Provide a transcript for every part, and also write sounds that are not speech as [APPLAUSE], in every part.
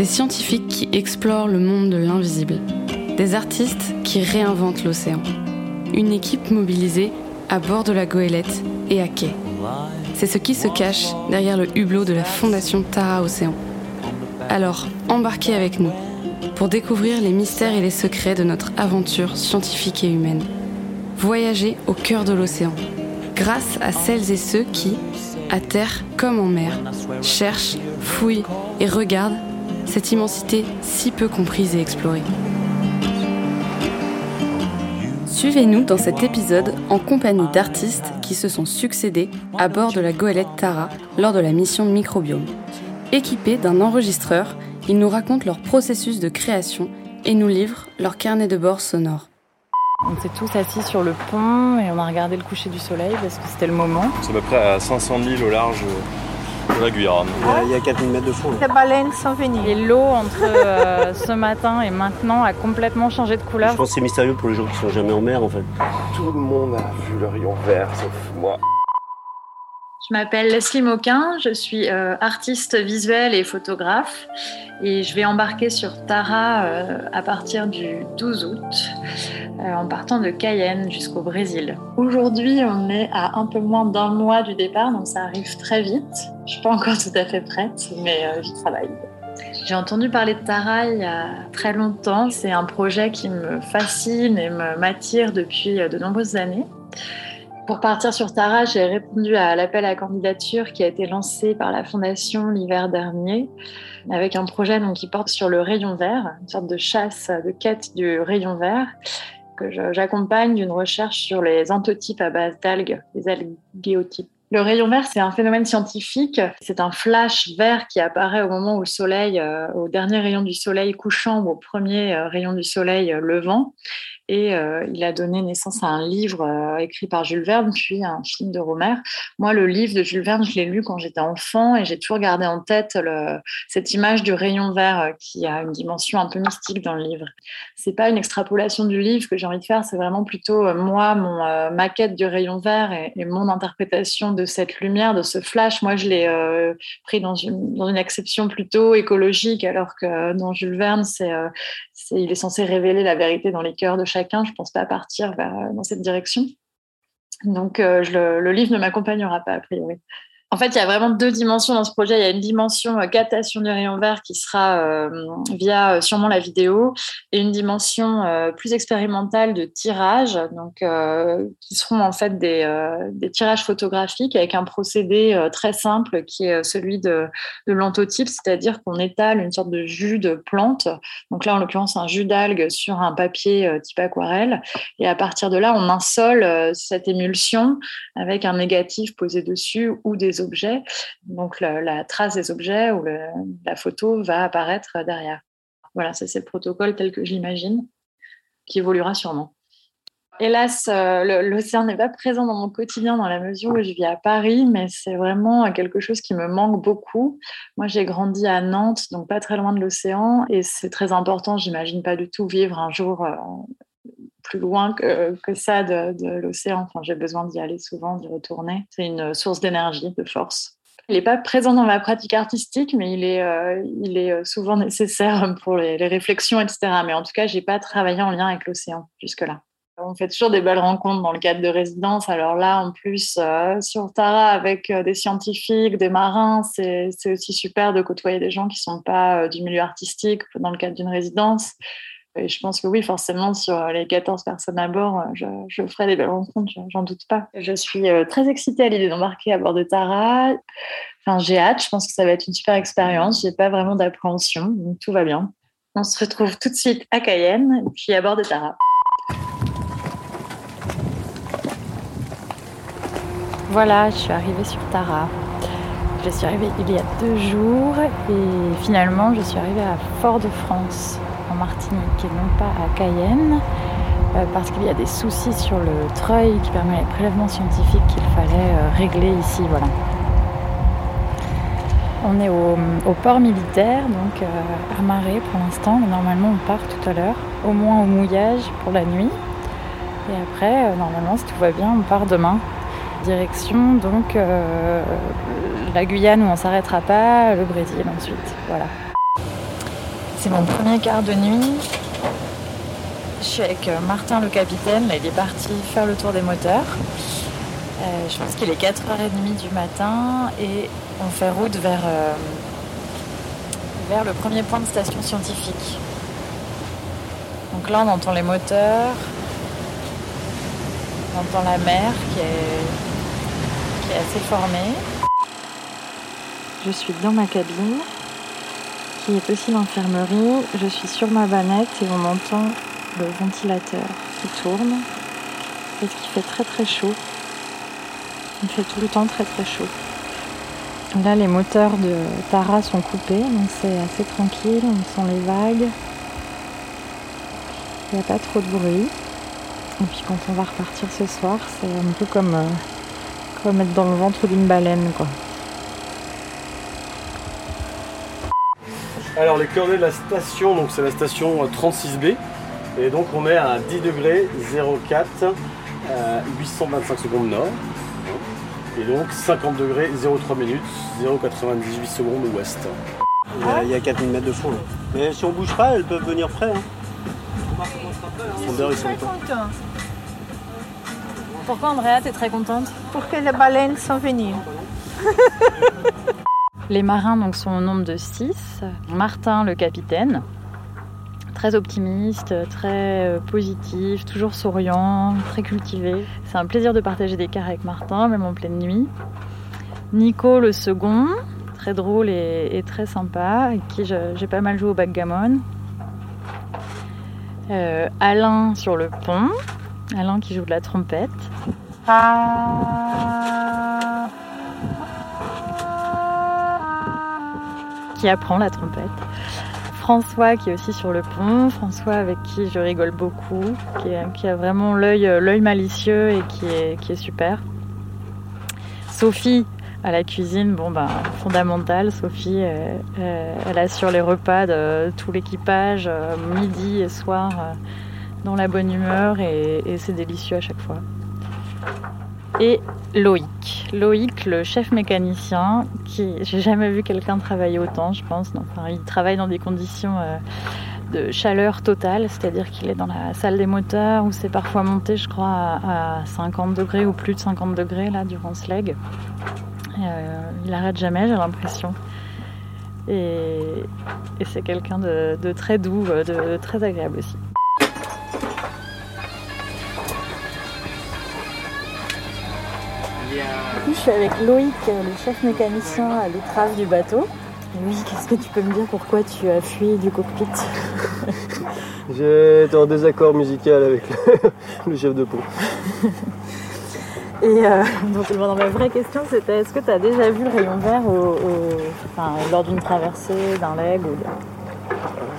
Des scientifiques qui explorent le monde de l'invisible. Des artistes qui réinventent l'océan. Une équipe mobilisée à bord de la goélette et à quai. C'est ce qui se cache derrière le hublot de la fondation Tara Océan. Alors, embarquez avec nous pour découvrir les mystères et les secrets de notre aventure scientifique et humaine. Voyager au cœur de l'océan, grâce à celles et ceux qui, à terre comme en mer, cherchent, fouillent et regardent cette immensité si peu comprise et explorée. Suivez-nous dans cet épisode en compagnie d'artistes qui se sont succédés à bord de la goélette Tara lors de la mission Microbiome. Équipés d'un enregistreur, ils nous racontent leur processus de création et nous livrent leur carnet de bord sonore. On s'est tous assis sur le pont et on a regardé le coucher du soleil parce que c'était le moment. C'est à peu près à 500 000 au large de la Guyane. Il y a 4000 mètres de fond. Les baleines sont venues. Et l'eau entre euh, ce matin et maintenant a complètement changé de couleur. Je pense que c'est mystérieux pour les gens qui sont jamais en mer en fait. Tout le monde a vu le rayon vert, sauf moi. Je m'appelle Leslie Moquin, je suis euh, artiste visuel et photographe et je vais embarquer sur Tara euh, à partir du 12 août euh, en partant de Cayenne jusqu'au Brésil. Aujourd'hui, on est à un peu moins d'un mois du départ, donc ça arrive très vite. Je suis pas encore tout à fait prête, mais j'y travaille. J'ai entendu parler de Tara il y a très longtemps. C'est un projet qui me fascine et m'attire depuis de nombreuses années. Pour partir sur Tara, j'ai répondu à l'appel à candidature qui a été lancé par la Fondation l'hiver dernier, avec un projet qui porte sur le rayon vert, une sorte de chasse, de quête du rayon vert, que j'accompagne d'une recherche sur les antotypes à base d'algues, les algéotypes. Le rayon vert, c'est un phénomène scientifique. C'est un flash vert qui apparaît au moment où le soleil, euh, au dernier rayon du soleil couchant ou au premier euh, rayon du soleil euh, levant et euh, il a donné naissance à un livre euh, écrit par Jules Verne, puis un film de Romer. Moi, le livre de Jules Verne, je l'ai lu quand j'étais enfant et j'ai toujours gardé en tête cette image du rayon vert euh, qui a une dimension un peu mystique dans le livre. C'est pas une extrapolation du livre que j'ai envie de faire, c'est vraiment plutôt moi, mon maquette du rayon vert et, mon interprétation de cette lumière, de ce flash. Moi, je l'ai pris dans une, dans une acception plutôt écologique, alors que dans Jules Verne, il est censé révéler la vérité dans les cœurs de Je ne pense pas partir dans cette direction. Donc, euh, le, livre ne m'accompagnera pas, a priori. En fait, il y a vraiment deux dimensions dans ce projet. Il y a une dimension euh, captation du rayon vert qui sera euh, via euh, sûrement la vidéo et une dimension plus expérimentale de tirage, donc qui seront en fait des, tirages photographiques avec un procédé très simple qui est celui de, de l'antotype, c'est-à-dire qu'on étale une sorte de jus de plante. Donc là, en l'occurrence, un jus d'algue sur un papier type aquarelle. Et à partir de là, on insole cette émulsion avec un négatif posé dessus ou des objets. Donc la, trace des objets ou la photo va apparaître derrière. Voilà, c'est le protocole tel que je l'imagine, qui évoluera sûrement. Hélas, euh, l'océan n'est pas présent dans mon quotidien dans la mesure où je vis à Paris, mais c'est vraiment quelque chose qui me manque beaucoup. Moi, j'ai grandi à Nantes, donc pas très loin de l'océan, et c'est très important, j'imagine pas du tout vivre un jour euh, plus loin que, ça de, l'océan. J'ai besoin d'y aller souvent, d'y retourner. C'est une source d'énergie, de force. Il n'est pas présent dans ma pratique artistique, mais il est, euh, euh, souvent nécessaire [LAUGHS] pour les, réflexions, etc. Mais en tout cas, j'ai pas travaillé en lien avec l'océan jusque-là. On fait toujours des belles rencontres dans le cadre de résidence. Alors là, en plus, euh, sur Tara, avec des scientifiques, des marins, c'est aussi super de côtoyer des gens qui ne sont pas du milieu artistique dans le cadre d'une résidence. Je pense que oui, forcément, sur les 14 personnes à bord, euh, je, je ferai des belles rencontres, j'en doute pas. Je suis euh, très excitée à l'idée d'embarquer à bord de Tara. Enfin, j'ai hâte, je pense que ça va être une super expérience. J'ai pas vraiment d'appréhension, donc tout va bien. On se retrouve tout de suite à Cayenne, puis à bord de Tara. Voilà, je suis arrivée sur Tara. Je suis arrivée il y a deux jours et finalement je suis arrivée à Fort-de-France Martinique et non pas à Cayenne, euh, parce qu'il y a des soucis sur le treuil qui permet les prélèvements scientifiques qu'il fallait euh, régler ici. Voilà. On est au, port militaire, donc euh, amarré pour l'instant, mais normalement on part tout à l'heure, au moins au mouillage pour la nuit. Et après, normalement, si tout va bien, on part demain. Direction donc la Guyane où on s'arrêtera pas, le Brésil ensuite. Voilà. C'est mon premier quart de nuit. Je suis avec euh, Martin le capitaine, il est parti faire le tour des moteurs. Euh, je pense qu'il est 4h30 du matin et on fait route vers, euh, vers le premier point de station scientifique. Donc là on entend les moteurs, on entend la mer qui est assez formée. Je suis dans ma cabine qui est aussi l'infirmerie. Je suis sur ma vanette et on entend le ventilateur qui tourne parce qu'il fait très très chaud. Il fait tout le temps très très chaud. Là, les moteurs de Tara sont coupés, donc c'est assez tranquille. On sent les vagues. Il n'y a pas trop de bruit. Et puis quand on va repartir ce soir, c'est un peu comme, euh, comme être dans le ventre d'une baleine, quoi. Alors les coordonnées de la station, donc c'est la station 36B. Et donc on est à 10 degrés 04, euh, 825 secondes nord. Et donc 50 degrés 03 minutes 098 secondes ouest. Il y a, il y a 4000 mètres de fond. là. Mais si on bouge pas, elles peuvent venir près. Hein. Ils sont bien, ils sont pas. Pourquoi Andrea, t'es très contente? Pour que les baleines sont venues. [LAUGHS] Les marins donc, sont au nombre de 6. Martin, le capitaine, très optimiste, très euh, positif, toujours souriant, très cultivé. C'est un plaisir de partager des cars avec Martin, même en pleine nuit. Nico, le second, très drôle et, très sympa, avec qui j'ai pas mal joué au backgammon. Euh, Alain sur le pont, Alain qui joue de la trompette. Qui apprend la trompette. François qui est aussi sur le pont, François avec qui je rigole beaucoup, qui, a- vraiment l'œil euh, malicieux et qui est, super. Sophie à la cuisine, bon ben fondamental. Sophie, euh, euh, elle assure les repas de tout l'équipage, midi et soir, dans la bonne humeur et c'est délicieux à chaque fois. Et Loïc. Loïc, le chef mécanicien, qui j'ai jamais vu quelqu'un travailler autant, je pense. Il travaille dans des conditions euh, de chaleur totale, c'est-à-dire qu'il est dans la salle des moteurs où c'est parfois monté, je crois, à, à 50 degrés ou plus de 50 degrés là durant ce leg. Euh, il arrête jamais, j'ai l'impression. Et, c'est quelqu'un de, de très doux, euh, de très agréable aussi. Coup, je suis avec Loïc, euh, le chef mécanicien à l'étrave du bateau. Loïc, est-ce que tu peux me dire pourquoi tu as fui du cockpit [LAUGHS] J'étais en désaccord musical avec le, [LAUGHS] chef de pont. [LAUGHS] Et euh, donc, non, ma vraie question, c'était est-ce que tu as déjà vu le rayon vert au- au- enfin, lors d'une traversée, d'un leg ou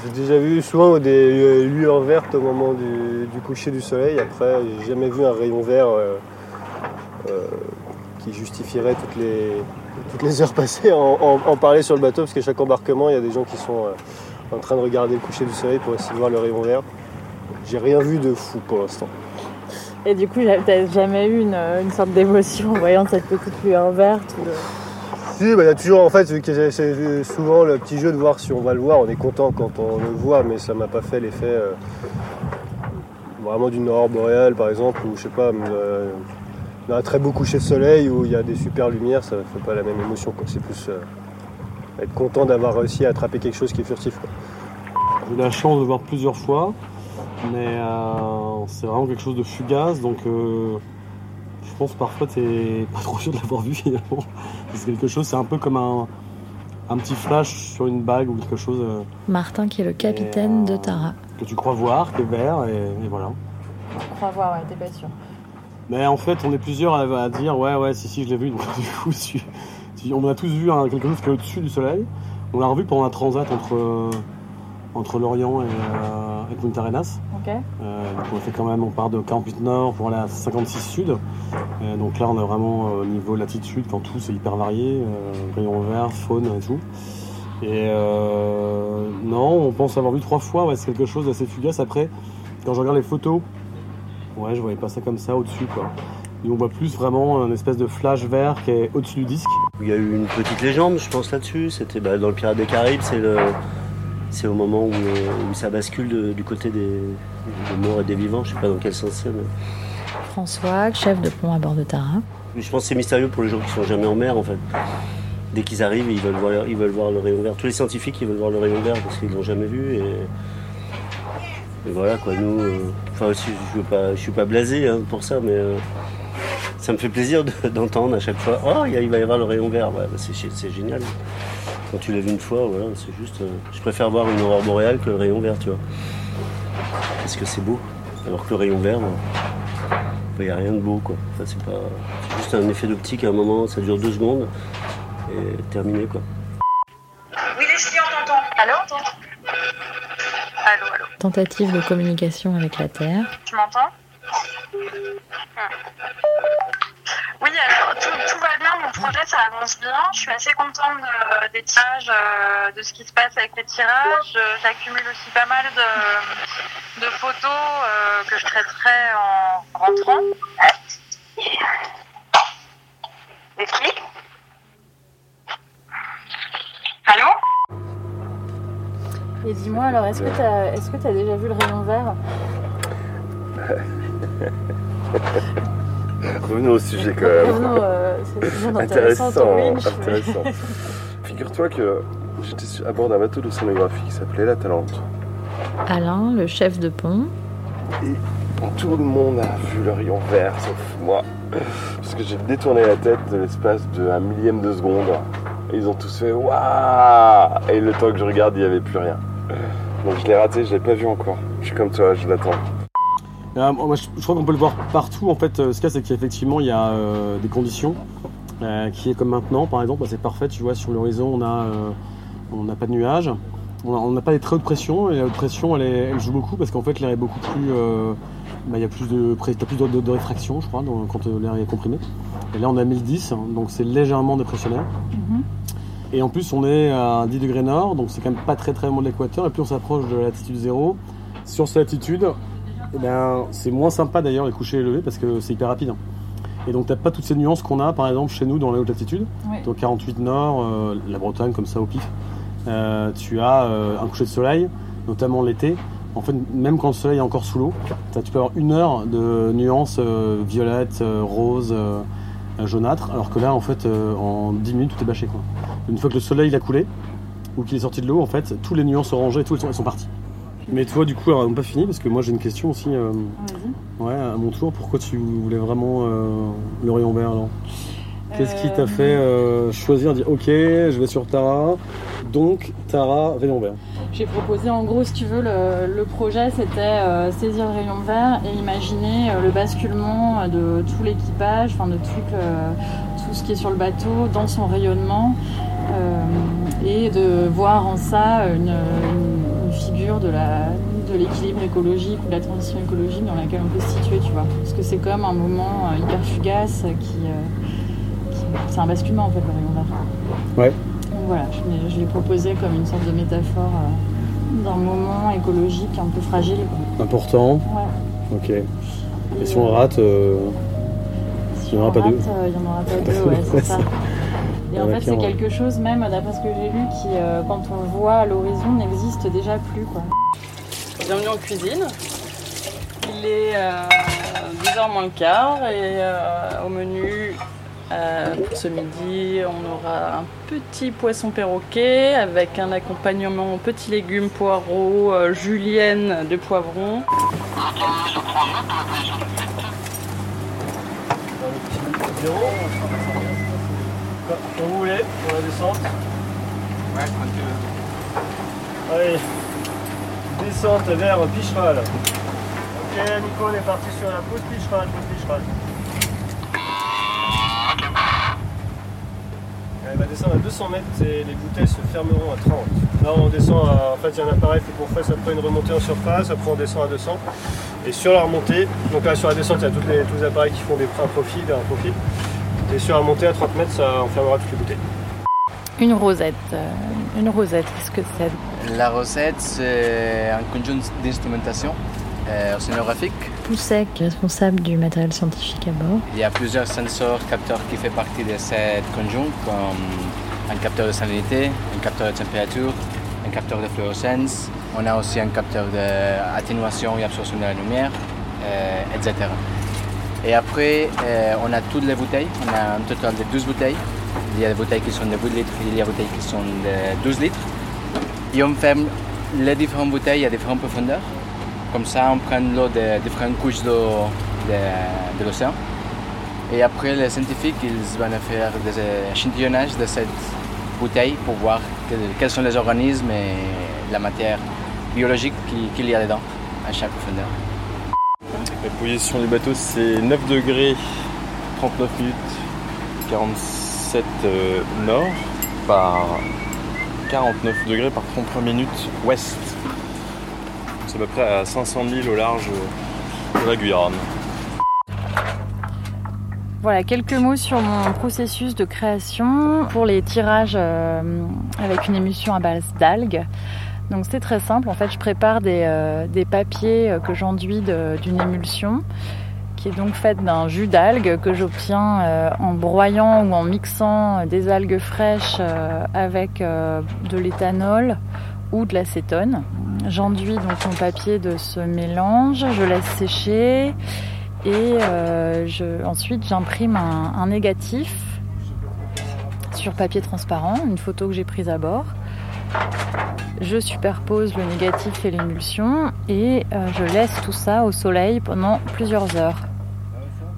J'ai déjà vu souvent des euh, lueurs vertes au moment du, du coucher du soleil. Après, j'ai jamais vu un rayon vert euh, euh, qui justifierait toutes les, toutes les heures passées en, en- en parler sur le bateau, parce qu'à chaque embarquement, il y a des gens qui sont euh, en train de regarder le coucher du soleil pour essayer de voir le rayon vert. J'ai rien vu de fou pour l'instant. Et du coup, t'as jamais eu une, une sorte d'émotion en voyant cette petite lueur verte ou Si, bah, il y a toujours, en fait, vu que c'est- souvent le petit jeu de voir si on va le voir. On est content quand on le voit, mais ça m'a pas fait l'effet euh, vraiment d'une aurore boréale, par exemple, ou je sais pas, euh, un très beau coucher de soleil où il y a des super lumières, ça fait pas la même émotion. C'est plus euh, être content d'avoir réussi à attraper quelque chose qui est furtif. J'ai eu la chance de le voir plusieurs fois, mais euh, c'est vraiment quelque chose de fugace, donc euh, je pense parfois t'es [LAUGHS] pas trop sûr de l'avoir vu finalement. C'est quelque chose, c'est un peu comme un, un petit flash sur une bague ou quelque chose Martin, qui est le capitaine de Tara. que tu crois voir, qui est vert, et, et voilà. On croit voir, ouais, t'es pas sûr. Mais en fait, on est plusieurs à, à dire ouais, ouais, si, si, je l'ai vu. [LAUGHS] Donc, du coup, si- si- on a tous vu hein, quelque chose qui est au-dessus du soleil. On l'a revu pendant un transat entre, euh, entre Lorient et, euh, et Punta Arenas. Euh, donc on a fait quand même, on part de 48 nord pour aller à 56 sud. Euh, donc là, on est vraiment au niveau latitude, quand tout c'est hyper varié, rayon vert, faune et tout. Et non, on pense avoir vu trois fois, ouais, c'est quelque chose d'assez fugace. Après, quand je regarde les photos, ouais, je voyais pas ça comme ça au-dessus, quoi. Et on voit plus vraiment un espèce de flash vert qui est au-dessus du disque. Il y a eu une petite légende, je pense, là-dessus. C'était bah, dans le Pirate des Caraïbes, c'est le, c'est au moment où, où ça bascule de- du côté des, des morts et des vivants. Je sais pas dans quel sens c'est. mais- François, chef de pont à bord de Tara. Je pense que c'est mystérieux pour les gens qui sont jamais en mer en fait. Dès qu'ils arrivent, ils veulent voir, ils veulent voir le rayon vert. Tous les scientifiques, ils veulent voir le rayon vert parce qu'ils l'ont jamais vu. Et, et voilà quoi. Nous, euh, enfin, je, je je suis pas blasé hein, pour ça, mais euh, ça me fait plaisir de- [LAUGHS] d'entendre à chaque fois. Oh, il va y avoir le rayon vert. Bah, c'est génial. Quand tu l'as vu une fois, voilà, c'est juste. euh, je préfère voir une aurore boréale que le rayon vert, tu vois. Parce que c'est beau. Alors que le rayon vert. bah, il n'y a rien de beau quoi. Enfin, c'est pas. Juste un effet d'optique à un moment, ça dure deux secondes et terminé quoi. Tentative de communication avec la Terre. Tu m'entends Oui, alors tout, va bien, mon projet ça avance bien. Je suis assez contente de- des tirages, euh, de ce qui se passe avec les tirages. Euh, J'accumule aussi pas mal de, de photos euh, que je traiterai en rentrant. Et dis-moi alors, est-ce que tu as, est-ce que t'as déjà vu le rayon vert [LAUGHS] Revenons au sujet quand même. Revenons, euh, intéressant mais- intéressant. [LAUGHS] Figure-toi que j'étais à bord d'un bateau d'océanographie qui s'appelait La Talente. Alain, le chef de pont. Tout le monde a vu le rayon vert, sauf moi. Parce que j'ai détourné la tête de l'espace de un millième de seconde. Et ils ont tous fait Waouh Et le temps que je regarde, il n'y avait plus rien. Donc je l'ai raté, je l'ai pas vu encore. Je suis comme toi, je l'attends. Euh, je, crois qu'on peut le voir partout. En fait, euh, ce qu'il y a, c'est qu'effectivement, il y a euh, des conditions qui est comme maintenant, par exemple. Bah, c'est parfait, tu vois, sur l'horizon, on a, on n'a pas de nuages. On n'a pas des très hautes pressions. Et la haute pression, elle, joue beaucoup parce qu'en fait, l'air est beaucoup plus. bah, il y a plus de, de, réfraction, je crois, quand l'air est comprimé. Et là, on a 1010, hein, donc c'est légèrement dépressionnaire. Et en plus, on est à 10 degrés nord, donc c'est quand même pas très très loin de l'équateur. Et plus on s'approche de la latitude zéro, sur cette latitude, eh ben, c'est moins sympa d'ailleurs les coucher et les parce que c'est hyper rapide. Et donc t'as pas toutes ces nuances qu'on a par exemple chez nous dans les hautes latitudes. Donc 48 nord, euh, la Bretagne comme ça au pif. Euh, tu as euh, un coucher de soleil, notamment l'été. En fait, même quand le soleil est encore sous l'eau, tu peux avoir une heure de nuances violettes, roses, jaunâtres, alors que là en fait euh, en 10 minutes tout est bâché quoi. Une fois que le soleil a coulé ou qu'il est sorti de l'eau, en fait, tous les nuances orangées et tout, elles sont, elles sont parties. Mais toi, du coup, alors, on n'a pas fini parce que moi j'ai une question aussi. euh, ouais, à mon tour, pourquoi tu voulais vraiment euh, le rayon vert alors? Qu'est-ce qui t'a fait euh, choisir, dire ok, je vais sur Tara, donc Tara, rayon vert J'ai proposé en gros, si tu veux, le, projet c'était euh, saisir le rayon vert et imaginer euh, le basculement de tout l'équipage, enfin de tout, tout ce qui est sur le bateau dans son rayonnement et de voir en ça une, figure de la de l'équilibre écologique ou de la transition écologique dans laquelle on peut se situer, tu vois. Parce que c'est comme un moment hyper fugace qui- c'est un basculement en fait le rayon vert. Ouais. Donc voilà, je l'ai- proposé comme une sorte de métaphore euh, d'un moment écologique un peu fragile. quoi. Important, Ouais. ok. Et Et, si on euh, rate, euh, si il y en aura pas deux. euh, Il n'y en aura pas [LAUGHS] deux, ouais, c'est ça. [LAUGHS] Et en fait, c'est quelque chose, même d'après ce que j'ai lu, qui, euh, quand on le voit à l'horizon, n'existe déjà plus. Quoi. Bienvenue en cuisine. Il est euh, 10h moins le quart et euh, au menu euh, pour ce midi, on aura un petit poisson perroquet avec un accompagnement petits légumes, poireaux, euh, julienne de poivrons. Quand vous voulez, pour la descente. Ouais, quand tu veux. Allez, descente vers Picheral. Ok, Nico, on est parti sur la pause Picheral, pause Picheral. Elle va descendre à 200 mètres et les bouteilles se fermeront à 30. Là, on descend à. En fait, il y a un appareil qui qu'on fasse après une remontée en surface, après on descend à 200. Et sur la remontée, donc là sur la descente, il y a toutes les- tous les appareils qui font des, un profil, un profil. Et sur la montée à 30 mètres, ça enfermera toutes les bouteilles. Une rosette. euh, une rosette, qu'est-ce que c'est? La recette, c'est un conjoint d'instrumentation euh, océanographique. Poussec, responsable du matériel scientifique à bord. Il y a plusieurs sensors, capteurs qui font partie de cette conjoint, comme un capteur de salinité, un capteur de température, un capteur de fluorescence, on a aussi un capteur d'atténuation et absorption de la lumière, etc. Et après, on a toutes les bouteilles, on a un total de 12 bouteilles. Il y a des bouteilles qui sont de 8 litres, il y a des bouteilles qui sont de 12 litres. Et on ferme les différentes bouteilles à différentes profondeurs. Comme ça, on prend l'eau de différentes couches d'eau de, de l'océan. Et après, les scientifiques, ils vont faire des échantillonnages de cette bouteille pour voir quels sont les organismes et la matière biologique qu'il y a dedans à chaque profondeur. La position du bateau, c'est 9 degrés 39 minutes 47 nord par 49 degrés par 33 minutes ouest. C'est à peu près à 500 milles au large de la Guyane. Voilà, quelques mots sur mon processus de création pour les tirages euh, avec une émulsion à base d'algues. Donc c'est très simple, en fait je prépare des, euh, papiers que j'enduis d'une émulsion qui est donc faite d'un jus d'algues que j'obtiens euh, en broyant ou en mixant des algues fraîches avec de l'éthanol ou de l'acétone. J'enduis donc mon papier de ce mélange, je laisse sécher et euh, ensuite, j'imprime un, négatif sur papier transparent, une photo que j'ai prise à bord. Je superpose le négatif et l'émulsion et euh, je laisse tout ça au soleil pendant plusieurs heures.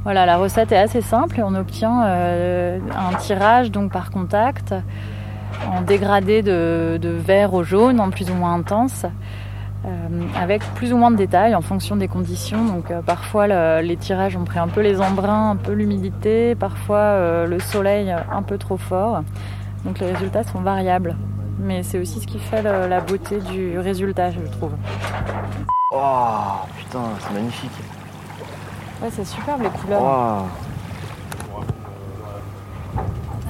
Voilà, la recette est assez simple et on obtient euh, un tirage donc par contact en dégradé de, de vert au jaune en plus ou moins intense. Euh, avec plus ou moins de détails en fonction des conditions. Donc euh, parfois les tirages ont pris un peu les embruns, un peu l'humidité, parfois euh, le soleil un peu trop fort. Donc les résultats sont variables. Mais c'est aussi ce qui fait la beauté du résultat, je trouve. Oh putain, c'est magnifique. Ouais, c'est superbe les couleurs.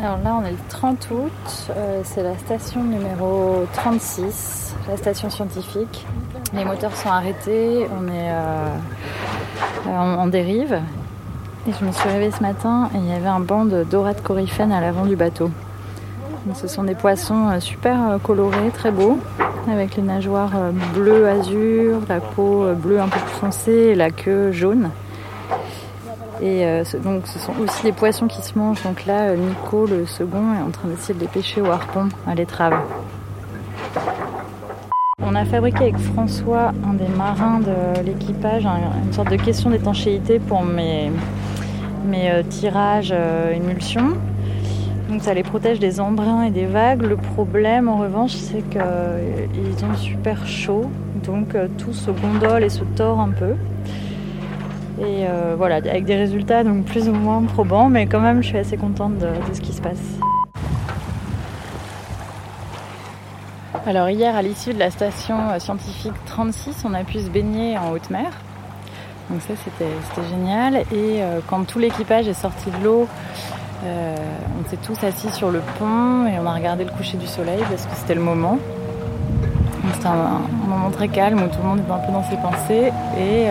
Alors là, on est le 30 août, c'est la station numéro 36, la station scientifique. Les moteurs sont arrêtés, on est euh, en, dérive. Et je me suis réveillée ce matin et il y avait un banc de dorade coryphène à l'avant du bateau. ce sont des poissons euh, super euh, colorés, très beaux, avec les nageoires bleu azur, la peau bleue un peu plus foncée et la queue jaune. Et donc ce sont aussi des poissons qui se mangent. Donc là, Nico, le second, est en train d'essayer de les pêcher au harpon à l'étrave. On a fabriqué avec François, un des marins de l'équipage, une sorte de question d'étanchéité pour mes, mes euh, tirages euh, émulsions. Donc ça les protège des embruns et des vagues. Le problème en revanche c'est qu'ils euh, ont super chaud, donc tout se gondole et se tord un peu. Et voilà, avec des résultats donc plus ou moins probants, mais quand même je suis assez contente de ce qui se passe. Alors hier, à l'issue de la station euh, scientifique 36, on a pu se baigner en haute mer. Donc ça, c'était génial. Et euh, quand tout l'équipage est sorti de l'eau, euh, on s'est tous assis sur le pont et on a regardé le coucher du soleil parce que c'était le moment. C'était un, moment très calme où tout le monde était un peu dans ses pensées et,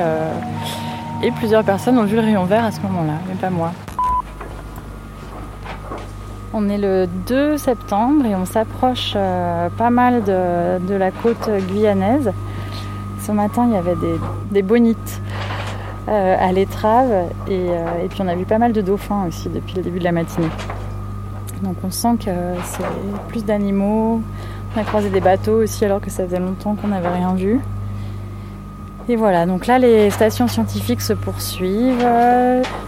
et plusieurs personnes ont vu le rayon vert à ce moment-là, mais pas moi. On est le 2 septembre et on s'approche euh, pas mal de, la côte guyanaise. Ce matin, il y avait des, bonites euh, à l'étrave euh, et, puis on a vu pas mal de dauphins aussi depuis le début de la matinée. Donc on sent que c'est plus d'animaux. On a croisé des bateaux aussi alors que ça faisait longtemps qu'on n'avait rien vu. Et voilà, donc là les stations scientifiques se poursuivent.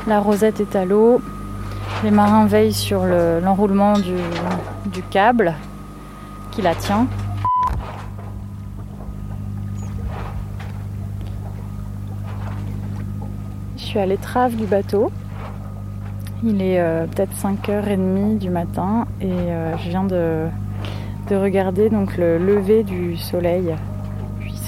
La rosette est à l'eau. Les marins veillent sur l'enroulement du, câble qui la tient. Je suis à l'étrave du bateau. Il est euh, peut-être 5h30 du matin et euh, je viens de, de, regarder donc le lever du soleil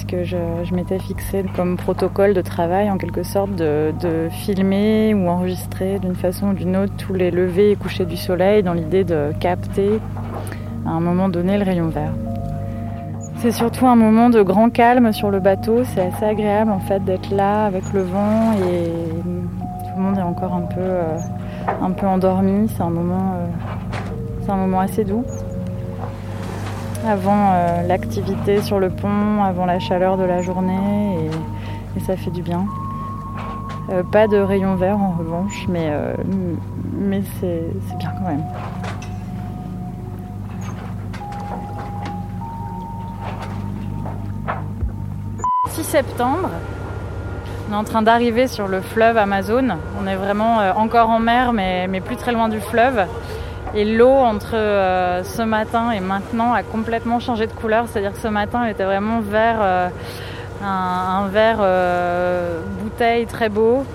que je, m'étais fixé comme protocole de travail en quelque sorte de, filmer ou enregistrer d'une façon ou d'une autre tous les levées et couchers du soleil dans l'idée de capter à un moment donné le rayon vert. C'est surtout un moment de grand calme sur le bateau, c'est assez agréable en fait d'être là avec le vent et tout le monde est encore un peu, euh, un peu endormi, c'est un euh, c'est un moment assez doux. Avant euh, l'activité sur le pont, avant la chaleur de la journée et, ça fait du bien. Euh, pas de rayon vert en revanche, mais, euh, c'est bien quand même. 6 septembre, on est en train d'arriver sur le fleuve Amazon. On est vraiment encore en mer, mais plus très loin du fleuve. Et l'eau entre euh, ce matin et maintenant a complètement changé de couleur. C'est-à-dire que ce matin, elle était vraiment vert, euh, un, vert euh, bouteille très beau.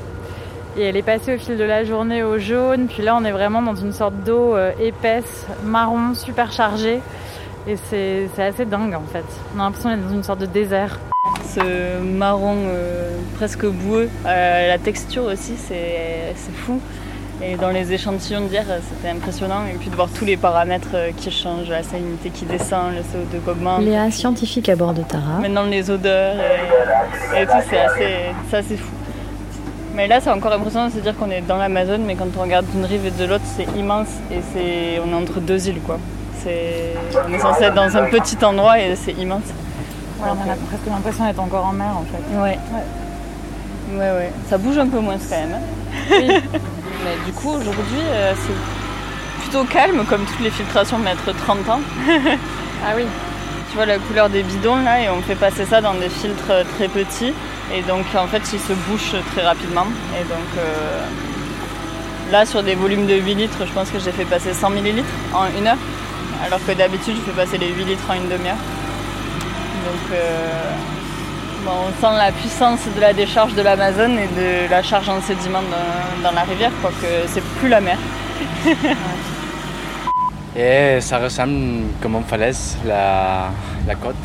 Et elle est passée au fil de la journée au jaune. Puis là, on est vraiment dans une sorte d'eau épaisse, marron, super chargée. Et c'est assez dingue en fait. On a l'impression d'être dans une sorte de désert. Ce marron presque boueux, la texture aussi, c'est fou. Et dans les échantillons d'hier, euh, c'était impressionnant. Et puis de voir tous les paramètres euh, qui changent, la salinité qui descend, le CO2 qui augmente. Léa, scientifique à bord de Tara. Maintenant les odeurs et, et tout, c'est assez, c'est assez fou. Mais là, c'est encore impressionnant de se dire qu'on est dans l'Amazon, mais quand on regarde d'une rive et de l'autre, c'est immense et c'est, on est entre deux îles, quoi. On est censé être dans un petit endroit et c'est immense. Ouais, on a presque l'impression d'être encore en mer en fait. Ouais. Ouais, ouais. Ça bouge un peu moins quand même. hein. [LAUGHS] Mais du coup, aujourd'hui, euh, c'est plutôt calme, comme toutes les filtrations mettre 30 ans. ah oui. Tu vois la couleur des bidons là, et on fait passer ça dans des filtres très petits. Et donc, en fait, ils se bouchent très rapidement. Et donc, euh, là, sur des volumes de 8 litres, je pense que j'ai fait passer 100 millilitres en une heure. Alors que d'habitude, je fais passer les 8 litres en une demi-heure. Donc, euh, bon, on sent la puissance de la décharge de l'Amazon et de la charge en sédiment dans, la rivière, quoi, que c'est plus la mer. [LAUGHS] Et ça ressemble comme une falaise, la, la côte.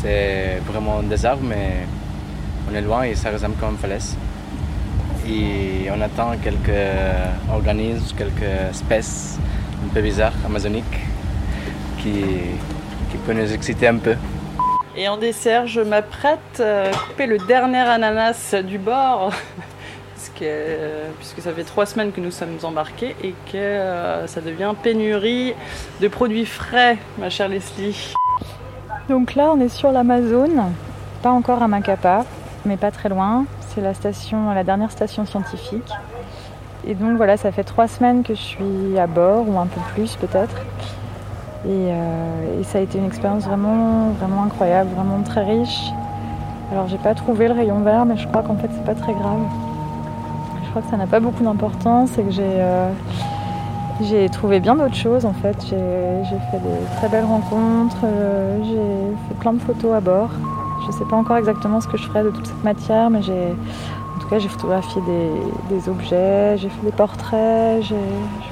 C'est vraiment un désert, mais on est loin et ça ressemble comme une falaise. Et on attend quelques organismes, quelques espèces un peu bizarres, amazoniques, qui, qui peuvent nous exciter un peu. Et en dessert, je m'apprête à couper le dernier ananas du bord. [LAUGHS] Euh, puisque ça fait trois semaines que nous sommes embarqués et que euh, ça devient pénurie de produits frais, ma chère Leslie. Donc là, on est sur l'Amazon, pas encore à Macapa, mais pas très loin. C'est la dernière station scientifique. Et donc voilà, ça fait trois semaines que je suis à bord, ou un peu plus peut-être. Et, euh, et ça a été une expérience vraiment, vraiment incroyable, vraiment très riche. Alors j'ai pas trouvé le rayon vert, mais je crois qu'en fait c'est pas très grave. Je crois que ça n'a pas beaucoup d'importance et que j'ai euh, trouvé bien d'autres choses en fait. J'ai fait des très belles rencontres, euh, j'ai fait plein de photos à bord. Je sais pas encore exactement ce que je ferai de toute cette matière, mais j'ai en tout cas j'ai photographié des, objets, j'ai fait des portraits, j'ai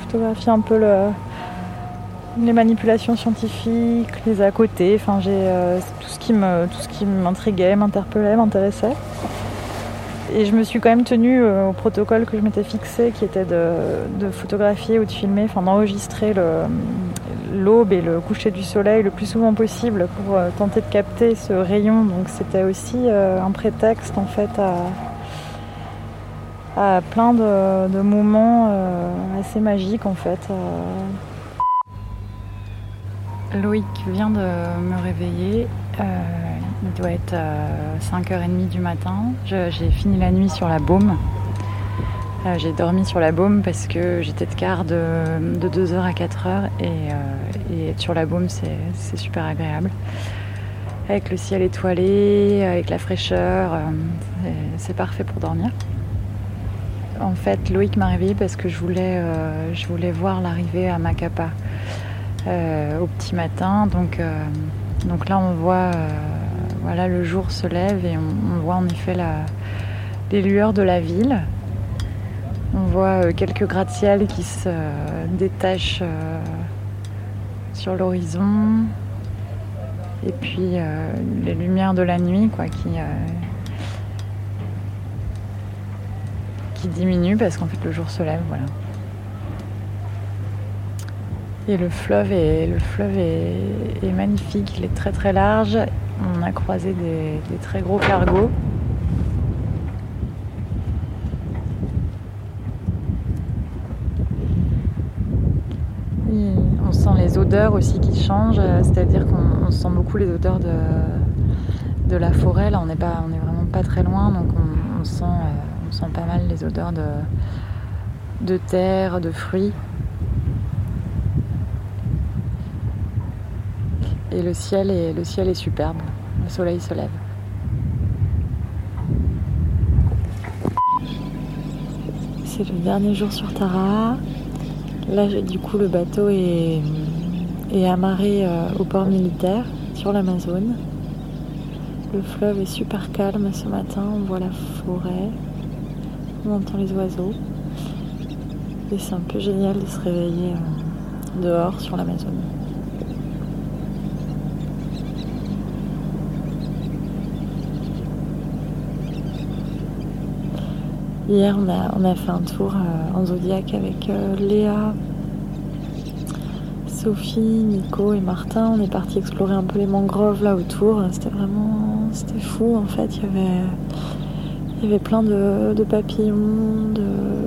photographié un peu le, les manipulations scientifiques, les à côté, enfin j'ai euh, tout ce qui me tout ce qui m'intriguait, m'interpellait, m'intéressait. Et je me suis quand même tenue euh, au protocole que je m'étais fixé, qui était de, de photographier ou de filmer, enfin d'enregistrer l'aube et le coucher du soleil le plus souvent possible pour euh, tenter de capter ce rayon. Donc c'était aussi un prétexte en fait à, à plein de, moments assez magiques en fait. Loïc vient de me réveiller. Euh, il doit être euh, 5h30 du matin. J'ai fini la nuit sur la baume. Euh, J'ai dormi sur la baume parce que j'étais de quart de, de 2h à 4h et, euh, être sur la baume c'est super agréable. Avec le ciel étoilé, avec la fraîcheur, euh, c'est- parfait pour dormir. En fait, Loïc m'a réveillée parce que je voulais, euh, je voulais voir l'arrivée à Macapa euh, au petit matin. Donc, euh, donc là, on voit, euh, voilà, le jour se lève et on, voit en effet la, les lueurs de la ville. On voit euh, quelques gratte-ciels qui se euh, détachent euh, sur l'horizon. Et puis euh, les lumières de la nuit, quoi, qui, euh, qui diminuent parce qu'en fait le jour se lève, voilà. Et le fleuve est, magnifique, il est très très large. On a croisé des, très gros cargos. On sent les odeurs aussi qui changent, c'est-à-dire qu'on sent beaucoup les odeurs de, de la forêt. Là, on n'est on vraiment pas très loin, donc on, sent, on sent pas mal les odeurs de, de terre, de fruits. Et le ciel est, superbe. Le soleil se lève. C'est le dernier jour sur Tara. Là, du coup, le bateau est, est amarré euh, au port militaire sur l'Amazone. Le fleuve est super calme ce matin. On voit la forêt. On entend les oiseaux. Et c'est un peu génial de se réveiller euh, dehors sur l'Amazone. Hier, on a, on a fait un tour euh, en Zodiac avec euh, Léa, Sophie, Nico et Martin. On est parti explorer un peu les mangroves là autour. C'était vraiment c'était fou en fait. Il y avait, il y avait plein de, papillons,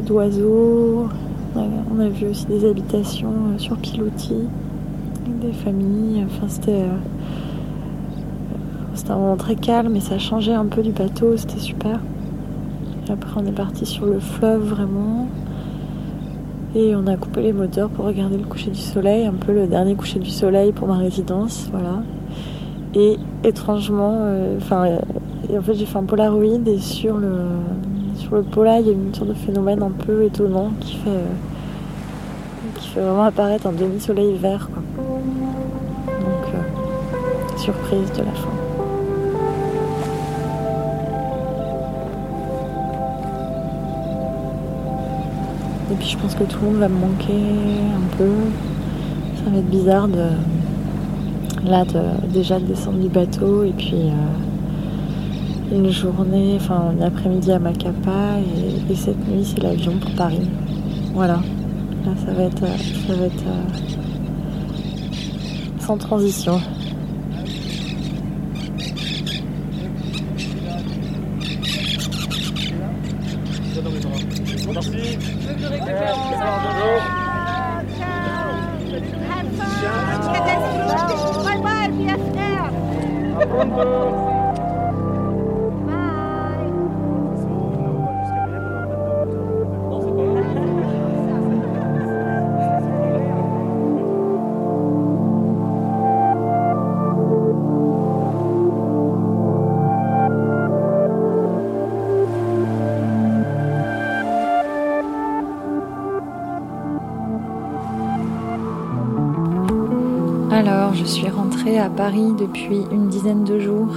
d'oiseaux. On, a vu aussi des habitations euh, sur pilotis, des familles. Enfin, c'était. C'était un moment très calme et ça changeait un peu du bateau, c'était super. Après, on est parti sur le fleuve vraiment. Et on a coupé les moteurs pour regarder le coucher du soleil, un peu le dernier coucher du soleil pour ma résidence, voilà. Et étrangement, euh, enfin, en fait, j'ai fait un Polaroid et sur le sur le pola, il y a une sorte de phénomène un peu étonnant qui fait euh, qui fait vraiment apparaître un demi-soleil vert, quoi. Donc, euh, surprise de la fin. Et puis je pense que tout le monde va me manquer un peu. Ça va être bizarre de là déjà de descendre du bateau et puis euh, une journée, enfin une après-midi à Macapa et, cette nuit c'est l'avion pour Paris. Voilà. Là ça va être être euh, sans transition. Alors, [LAUGHS] Paris depuis une dizaine de jours.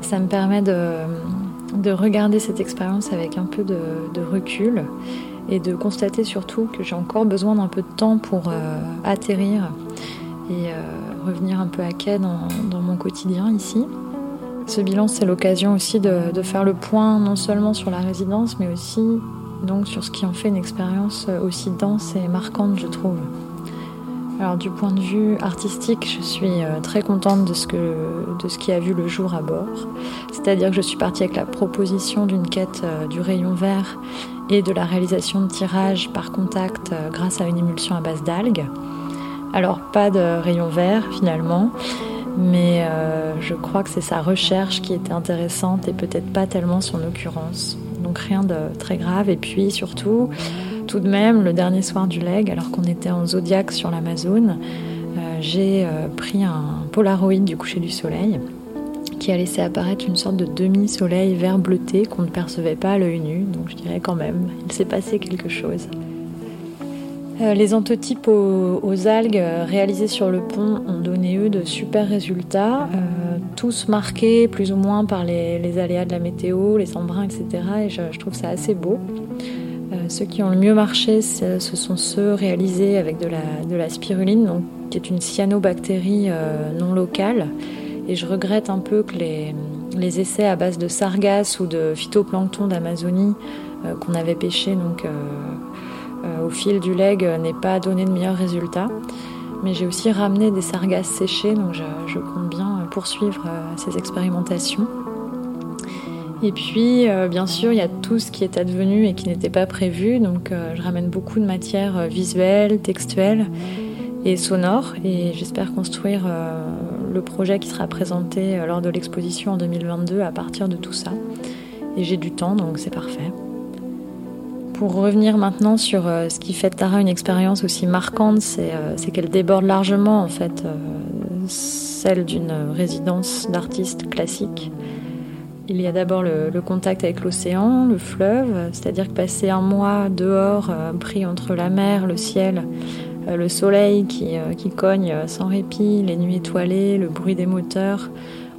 Ça me permet de, regarder cette expérience avec un peu de, recul et de constater surtout que j'ai encore besoin d'un peu de temps pour euh, atterrir et euh, revenir un peu à quai dans, mon quotidien ici. Ce bilan, c'est l'occasion aussi de, de, faire le point non seulement sur la résidence, mais aussi donc sur ce qui en fait une expérience aussi dense et marquante, je trouve. Alors du point de vue artistique, je suis euh, très contente de ce, que, qui a vu le jour à bord. C'est-à-dire que je suis partie avec la proposition d'une quête euh, du rayon vert et de la réalisation de tirages par contact euh, grâce à une émulsion à base d'algues. Alors pas de rayon vert finalement, mais je crois que c'est sa recherche qui était intéressante et peut-être pas tellement son occurrence. Donc rien de très grave et puis surtout tout de même, le dernier soir du leg, alors qu'on était en zodiaque sur l'Amazone, euh, j'ai euh, pris un Polaroid du coucher du soleil qui a laissé apparaître une sorte de demi-soleil vert bleuté qu'on ne percevait pas à l'œil nu, donc je dirais quand même, il s'est passé quelque chose. Euh, les antotypes aux, algues réalisés sur le pont ont donné eux de super résultats, tous marqués plus ou moins par les, aléas de la météo, les embruns, etc. Et je trouve ça assez beau. Euh, ceux qui ont le mieux marché, ce sont ceux réalisés avec de la, spiruline, qui est une cyanobactérie euh, non locale. Et je regrette un peu que les, essais à base de sargasses ou de phytoplancton d'Amazonie euh, qu'on avait pêché donc, au fil du leg n'aient pas donné de meilleurs résultats. Mais j'ai aussi ramené des sargasses séchées, donc je compte bien poursuivre ces expérimentations. Et puis, euh, bien sûr, il y a tout ce qui est advenu et qui n'était pas prévu. Donc, euh, je ramène beaucoup de matières euh, visuelles, textuelles. et sonore. Et j'espère construire le projet qui sera présenté lors de l'exposition en 2022 à partir de tout ça. Et j'ai du temps, donc c'est parfait. Pour revenir maintenant sur ce qui fait de Tara une expérience aussi marquante, c'est qu'elle déborde largement en fait celle d'une résidence d'artistes classiques. Il y a d'abord le, contact avec l'océan, le fleuve, c'est-à-dire que passer un mois dehors, euh, pris entre la mer, le ciel, euh, le soleil qui, euh, cogne sans répit, les nuits étoilées, le bruit des moteurs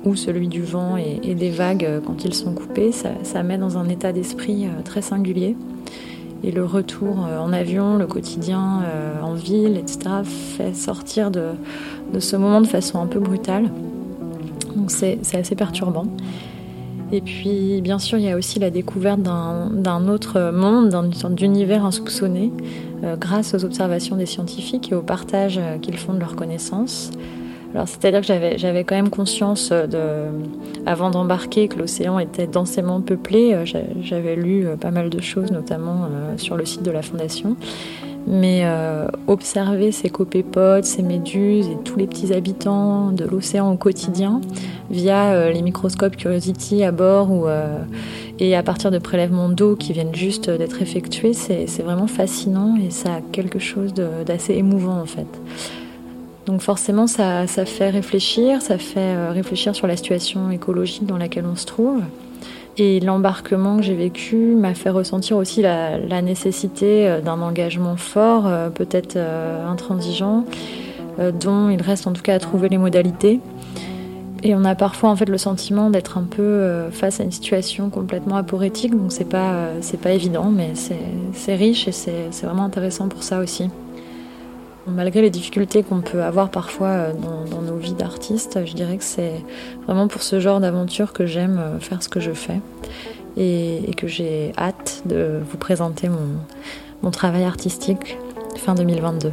ou celui du vent et, des vagues quand ils sont coupés, ça, ça met dans un état d'esprit très singulier. Et le retour en avion, le quotidien en ville, etc., fait sortir de, de ce moment de façon un peu brutale. Donc c'est assez perturbant. Et puis, bien sûr, il y a aussi la découverte d'un autre monde, d'une sorte d'univers insoupçonné, euh, grâce aux observations des scientifiques et au partage euh, qu'ils font de leurs connaissances. Alors, c'est-à-dire que j'avais quand même conscience, de, avant d'embarquer, que l'océan était densément peuplé. Euh, j'avais lu pas mal de choses, notamment sur le site de la Fondation. Mais euh, observer ces copépodes, ces méduses et tous les petits habitants de l'océan au quotidien via euh, les microscopes Curiosity à bord euh, et à partir de prélèvements d'eau qui viennent juste d'être effectués, c'est vraiment fascinant et ça a quelque chose d'assez émouvant en fait. Donc forcément ça, fait réfléchir, ça fait réfléchir sur la situation écologique dans laquelle on se trouve. Et l'embarquement que j'ai vécu m'a fait ressentir aussi la, nécessité euh, d'un engagement fort, euh, peut-être euh, intransigeant, dont il reste en tout cas à trouver les modalités. Et on a parfois en fait le sentiment d'être un peu face à une situation complètement aporétique, donc c'est pas, c'est pas évident, mais c'est riche et c'est vraiment intéressant pour ça aussi. Malgré les difficultés qu'on peut avoir parfois euh, dans, nos vies d'artistes, je dirais que c'est vraiment pour ce genre d'aventure que j'aime euh, faire ce que je fais et, que j'ai hâte de vous présenter mon, mon travail artistique fin 2022.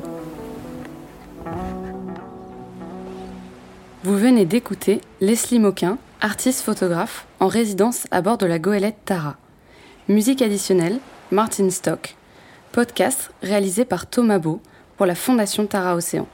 Vous venez d'écouter Leslie Moquin, artiste photographe, en résidence à bord de la goélette Tara. Musique additionnelle, Martin Stock. Podcast réalisé par Thomas Beau pour la Fondation Tara Océan.